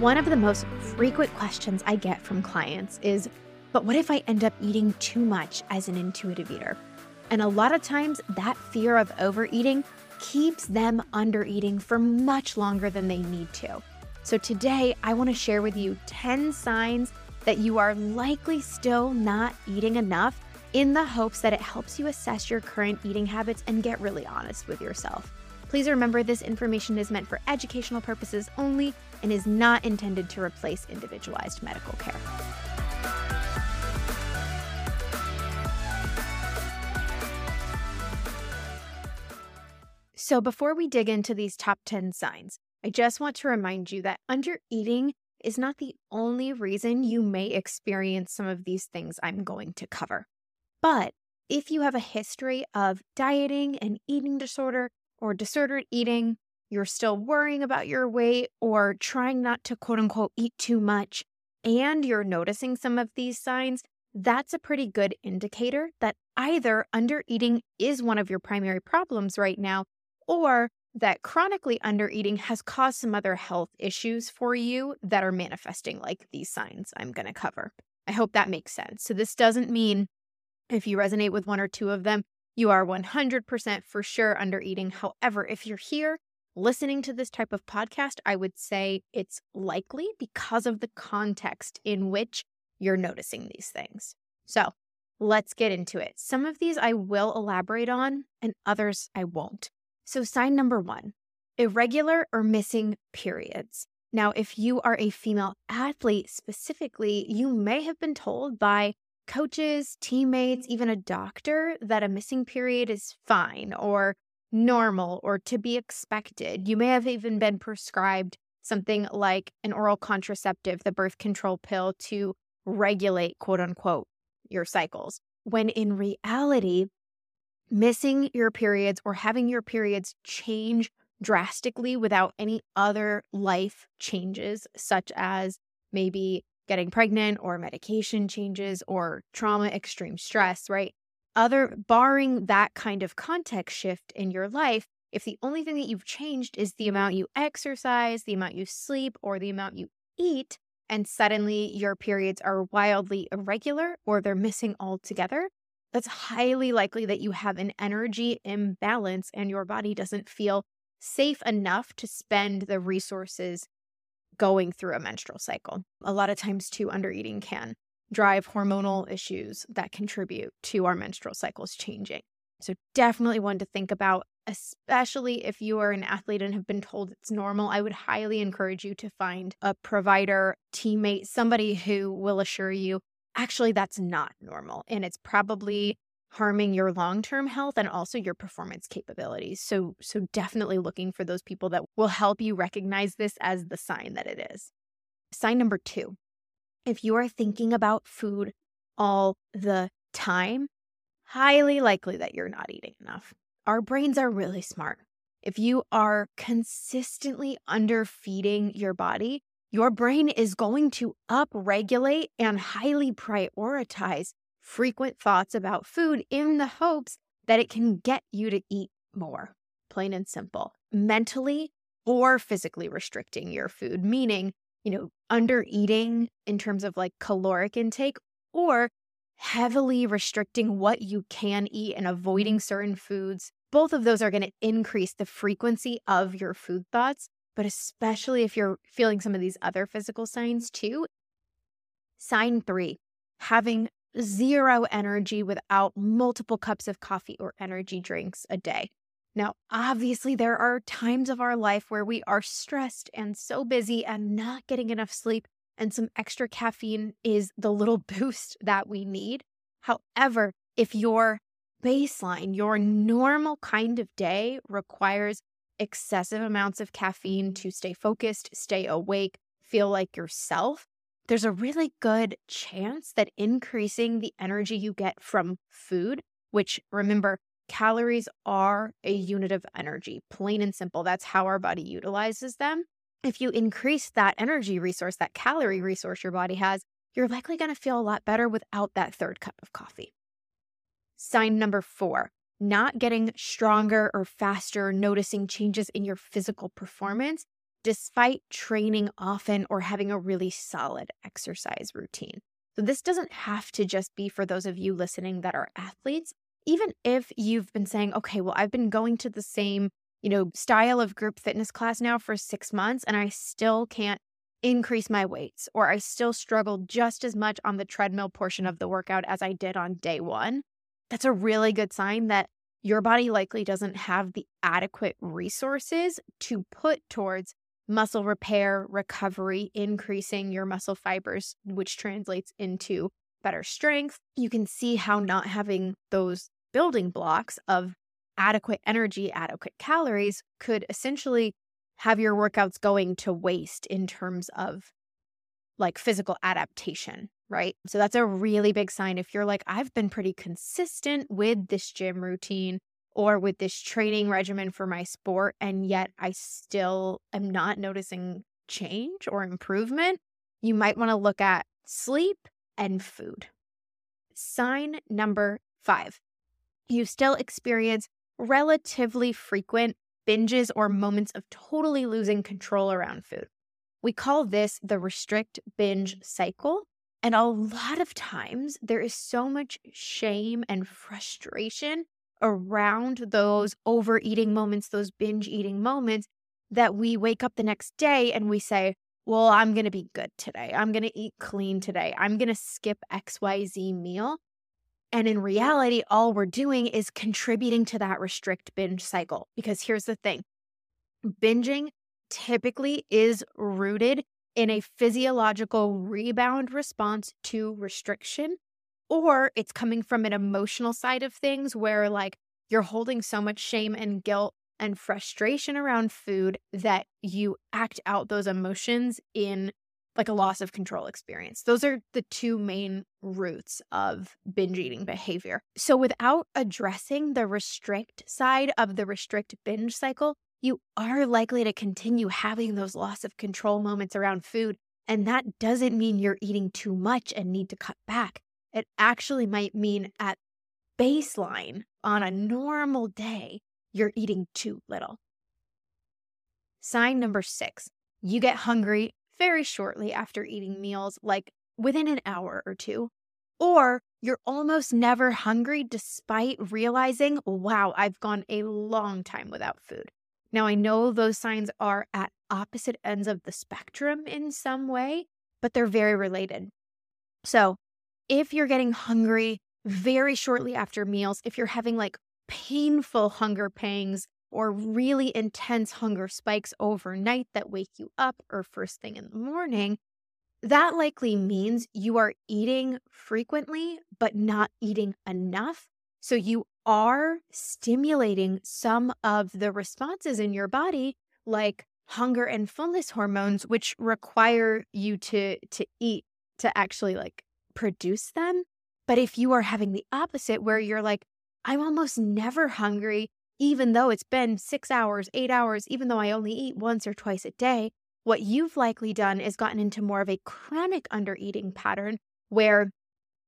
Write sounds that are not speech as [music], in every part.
One of the most frequent questions I get from clients is, but what if I end up eating too much as an intuitive eater? And a lot of times, that fear of overeating keeps them under eating for much longer than they need to. So, today I want to share with you 10 signs that you are likely still not eating enough in the hopes that it helps you assess your current eating habits and get really honest with yourself. Please remember this information is meant for educational purposes only and is not intended to replace individualized medical care. So, before we dig into these top 10 signs, I just want to remind you that under eating is not the only reason you may experience some of these things I'm going to cover. But if you have a history of dieting and eating disorder or disordered eating, you're still worrying about your weight or trying not to quote unquote eat too much, and you're noticing some of these signs, that's a pretty good indicator that either under eating is one of your primary problems right now, or that chronically under eating has caused some other health issues for you that are manifesting like these signs I'm going to cover. I hope that makes sense. So, this doesn't mean if you resonate with one or two of them, you are 100% for sure under eating. However, if you're here listening to this type of podcast, I would say it's likely because of the context in which you're noticing these things. So, let's get into it. Some of these I will elaborate on, and others I won't. So, sign number one irregular or missing periods. Now, if you are a female athlete specifically, you may have been told by coaches, teammates, even a doctor that a missing period is fine or normal or to be expected. You may have even been prescribed something like an oral contraceptive, the birth control pill, to regulate, quote unquote, your cycles. When in reality, missing your periods or having your periods change drastically without any other life changes, such as maybe getting pregnant or medication changes or trauma, extreme stress, right? Other, barring that kind of context shift in your life, if the only thing that you've changed is the amount you exercise, the amount you sleep, or the amount you eat, and suddenly your periods are wildly irregular or they're missing altogether, that's highly likely that you have an energy imbalance and your body doesn't feel safe enough to spend the resources going through a menstrual cycle. A lot of times, too, undereating can drive hormonal issues that contribute to our menstrual cycles changing. So, definitely one to think about, especially if you are an athlete and have been told it's normal. I would highly encourage you to find a provider, teammate, somebody who will assure you actually that's not normal and it's probably harming your long-term health and also your performance capabilities. So so definitely looking for those people that will help you recognize this as the sign that it is. Sign number 2. If you are thinking about food all the time, highly likely that you're not eating enough. Our brains are really smart. If you are consistently underfeeding your body, your brain is going to upregulate and highly prioritize frequent thoughts about food in the hopes that it can get you to eat more, plain and simple, mentally or physically restricting your food, meaning, you know, under eating in terms of like caloric intake or heavily restricting what you can eat and avoiding mm-hmm. certain foods. Both of those are going to increase the frequency of your food thoughts but especially if you're feeling some of these other physical signs too. Sign three, having zero energy without multiple cups of coffee or energy drinks a day. Now, obviously, there are times of our life where we are stressed and so busy and not getting enough sleep, and some extra caffeine is the little [laughs] boost that we need. However, if your baseline, your normal kind of day requires excessive amounts of caffeine to stay focused, stay awake, feel like yourself, there's a really good chance that increasing the energy you get from food, which remember, calories are a unit of energy, plain and simple. That's how our body utilizes them. If you increase that energy resource, that calorie resource your body has, you're likely going to feel a lot better without that third cup of coffee. Sign number four not getting stronger or faster, noticing changes in your physical performance, despite training often or having a really solid exercise routine. So, this doesn't have to just be for those of you listening that are athletes. Even if you've been saying, okay, well, I've been going to the same, you know, style of group fitness class now for six months and I still can't increase my weights, or I still struggle just as much on the treadmill portion of the workout as I did on day one. That's a really good sign that your body likely doesn't have the adequate resources to put towards muscle repair, recovery, increasing your muscle fibers, which translates into better strength. You can see how not having those building blocks of adequate energy, adequate calories could essentially have your workouts going to waste in terms of like physical adaptation, right? So that's a really big sign. If you're like, I've been pretty consistent with this gym routine, or with this training regimen for my sport, and yet I still am not noticing change or improvement, you might want to look at sleep and food. Sign number five you still experience relatively frequent binges or moments of totally losing control around food. We call this the restrict binge cycle. And a lot of times there is so much shame and frustration around those overeating moments, those binge eating moments, that we wake up the next day and we say, Well, I'm going to be good today. I'm going to eat clean today. I'm going to skip XYZ meal. And in reality, all we're doing is contributing to that restrict binge cycle. Because here's the thing binging typically is rooted in a physiological rebound response to restriction or it's coming from an emotional side of things where like you're holding so much shame and guilt and frustration around food that you act out those emotions in like a loss of control experience. Those are the two main roots of binge eating behavior. So, without addressing the restrict side of the restrict binge cycle, you are likely to continue having those loss of control moments around food. And that doesn't mean you're eating too much and need to cut back it actually might mean at baseline on a normal day, you're eating too little. Sign number six you get hungry very shortly after eating meals, like within an hour or two. Or you're almost never hungry despite realizing, wow, I've gone a long time without food. Now, I know those signs are at opposite ends of the spectrum in some way, but they're very related. So, if you're getting hungry very shortly after meals, if you're having like painful hunger pangs or really intense hunger spikes overnight that wake you up or first thing in the morning, that likely means you are eating frequently, but not eating enough. So you are stimulating some of the responses in your body, like hunger and fullness hormones, which require you to, to eat to actually like produce them. But if you are having the opposite, where you're like, I'm almost never hungry, even though it's been six hours, eight hours, even though I only eat once or twice a day, what you've likely done is gotten into more of a chronic undereating pattern where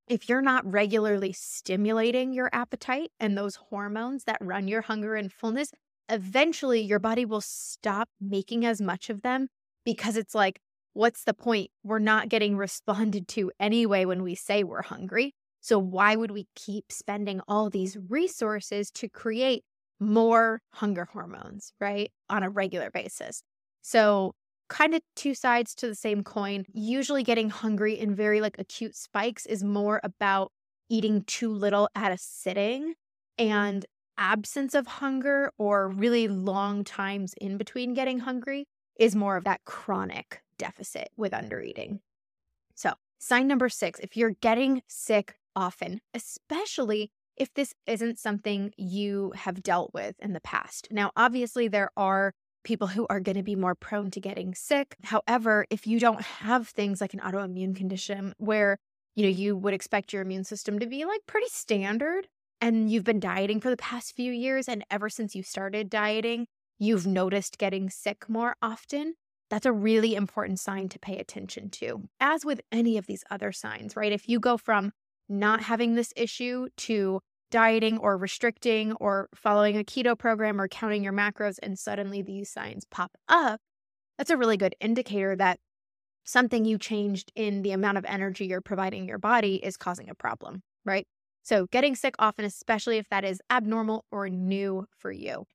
if you're not regularly stimulating your appetite and those hormones that run your hunger and fullness, eventually your body will stop making as much of them because it's like, what's the point? We're not getting [laughs] responded to anyway when we say we're hungry. So, why would we keep spending all these resources to create more hunger hormones, right, on a regular basis? So, kind of two sides to the same coin. Usually, getting hungry in very like acute spikes is more about eating too little at a sitting and absence of hunger or really long times in between getting hungry is more of that chronic deficit with undereating. So, sign number six if you're getting sick often, especially if this isn't something you have dealt with in the past. Now, obviously, there are people who are going to be more prone to getting sick. However, if you don't have things like an autoimmune condition where you know you would expect your immune system to be like pretty standard and you've been dieting for the past few years and ever since you started dieting, you've noticed getting sick more often, that's a really important sign to pay attention to. As with any of these other signs, right? If you go from not having this issue to dieting or restricting or following a keto program or counting your macros, and suddenly these signs pop up, that's a really good indicator that something you changed in the amount of energy you're providing your body is causing a problem, right? So, getting sick often, especially if that is abnormal or new for you.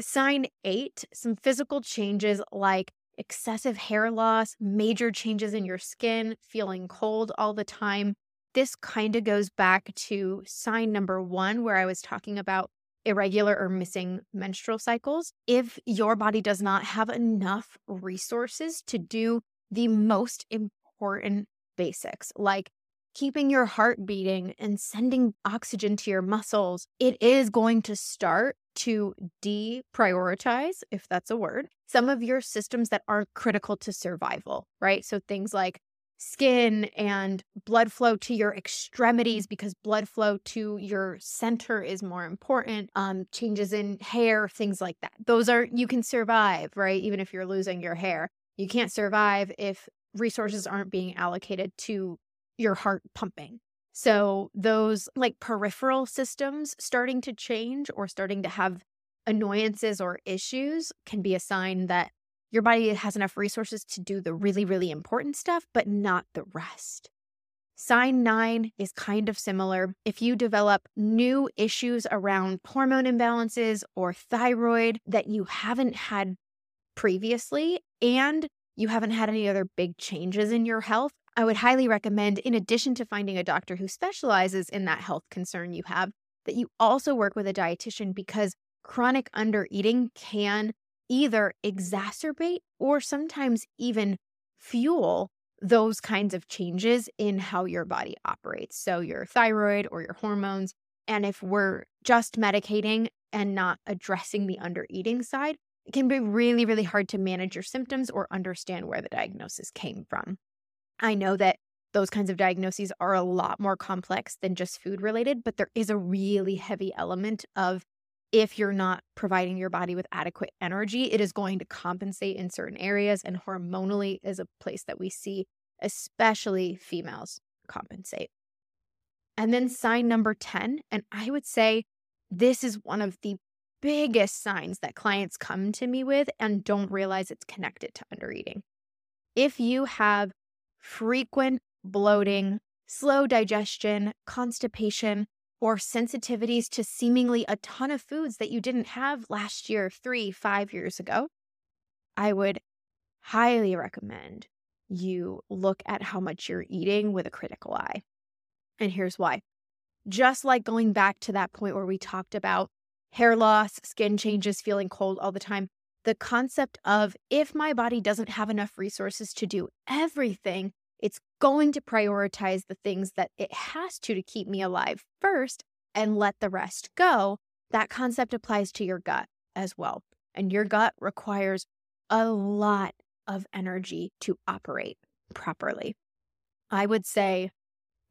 Sign eight, some physical changes like excessive hair loss, major changes in your skin, feeling cold all the time. This kind of goes back to sign number one, where I was talking about irregular or missing menstrual cycles. If your body does not have enough resources to do the most important basics, like keeping your heart beating and sending oxygen to your muscles, it is going to start to deprioritize, if that's a word, some of your systems that are critical to survival, right? So things like skin and blood flow to your extremities because blood flow to your center is more important um changes in hair things like that those are you can survive right even if you're losing your hair you can't survive if resources aren't being allocated to your heart pumping. So, those like peripheral systems starting to change or starting to have annoyances or issues can be a sign that your body has enough resources to do the really, really important stuff, but not the rest. Sign nine is kind of similar. If you develop new issues around hormone imbalances or thyroid that you haven't had previously, and you haven't had any other big changes in your health, I would highly recommend, in addition to finding a doctor who specializes in that health concern you have, that you also work with a dietitian because chronic undereating can either exacerbate or sometimes even fuel those kinds of changes in how your body operates. So, your thyroid or your hormones. And if we're just medicating and not addressing the undereating side, it can be really, really hard to manage your symptoms or understand where the diagnosis came from. I know that those kinds of diagnoses are a lot more complex than just food related, but there is a really heavy element of if you're not providing your body with adequate energy, it is going to compensate in certain areas. And hormonally is a place that we see, especially females, compensate. And then sign number 10, and I would say this is one of the biggest signs that clients come to me with and don't realize it's connected to undereating. If you have frequent bloating, slow digestion, constipation, or sensitivities to seemingly a ton of foods that you didn't have last year, three, five years ago, I would highly recommend you look at how much you're eating with a critical eye. And here's why. Just like going back to that point where we talked about hair loss, skin changes, feeling cold all the time, the concept of if my body doesn't have enough resources to do everything, it's going to prioritize the things that it has to to keep me alive first and let the rest go. That concept applies to your gut as well. And your gut requires a lot of energy to operate properly. I would say,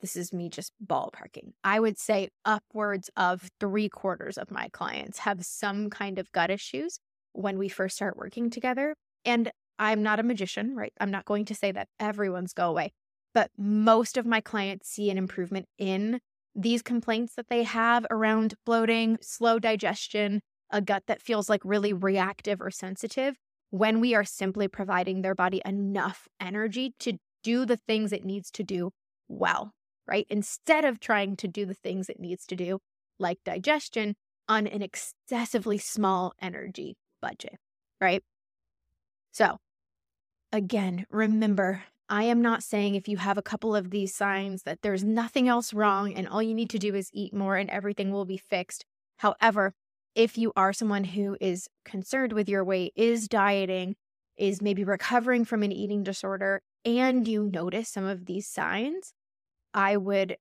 this is me just ballparking. I would say upwards of three quarters of my clients have some kind of gut issues when we first start working together. And I'm not a magician, right? I'm not going to say that everyone's go away, but most of my clients see an improvement in these complaints that they have around bloating, slow digestion, a gut that feels like really reactive or sensitive when we are simply providing their body enough energy to do the things it needs to do well, right? Instead of trying to do the things it needs to do, like digestion, on an excessively small energy budget, right? So, again, remember, I am not saying if you have a couple of these signs that there's nothing else wrong and all you need to do is eat more and everything will be fixed. However, if you are someone who is concerned with your weight, is dieting, is maybe recovering from an eating disorder, and you notice some of these signs, I would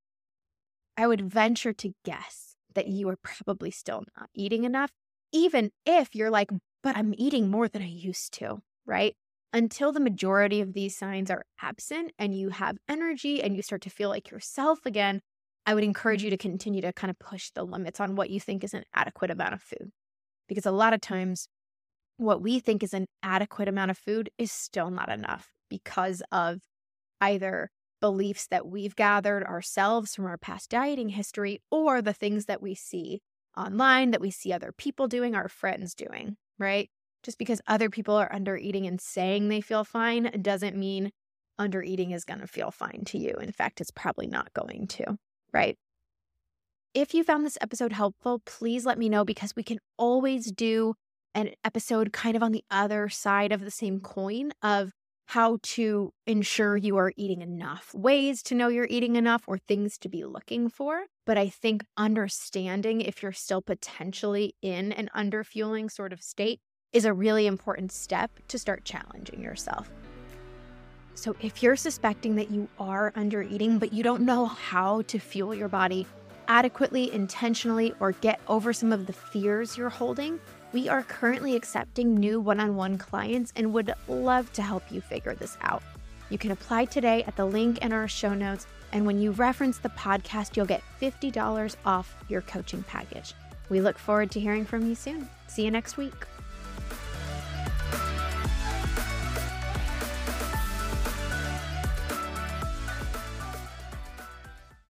I would venture to guess that you are probably still not eating enough, even if you're like, but I'm eating more than I used to, right? Until the majority of these signs are absent and you have energy and you start to feel like yourself again, I would encourage you to continue to kind of push the limits on what you think is an adequate amount of food. Because a lot of times, what we think is an adequate amount of food is still not enough because of either beliefs that we've gathered ourselves from our past dieting history or the things that we see online that we see other people doing, our friends doing, right? Just because other people are under eating and saying they feel fine doesn't mean under eating is going to feel fine to you. In fact, it's probably not going to, right? If you found this episode helpful, please let me know because we can always do an episode kind of on the other side of the same coin of how to ensure you are eating enough, ways to know you're eating enough, or things to be looking for. But I think understanding if you're still potentially in an underfueling sort of state is a really important step to start challenging yourself. So, if you're suspecting that you are under eating, but you don't know how to fuel your body adequately, intentionally, or get over some of the fears you're holding, we are currently accepting new one on one clients and would love to help you figure this out. You can apply today at the link in our show notes. And when you reference the podcast, you'll get $50 off your coaching package. We look forward to hearing from you soon. See you next week.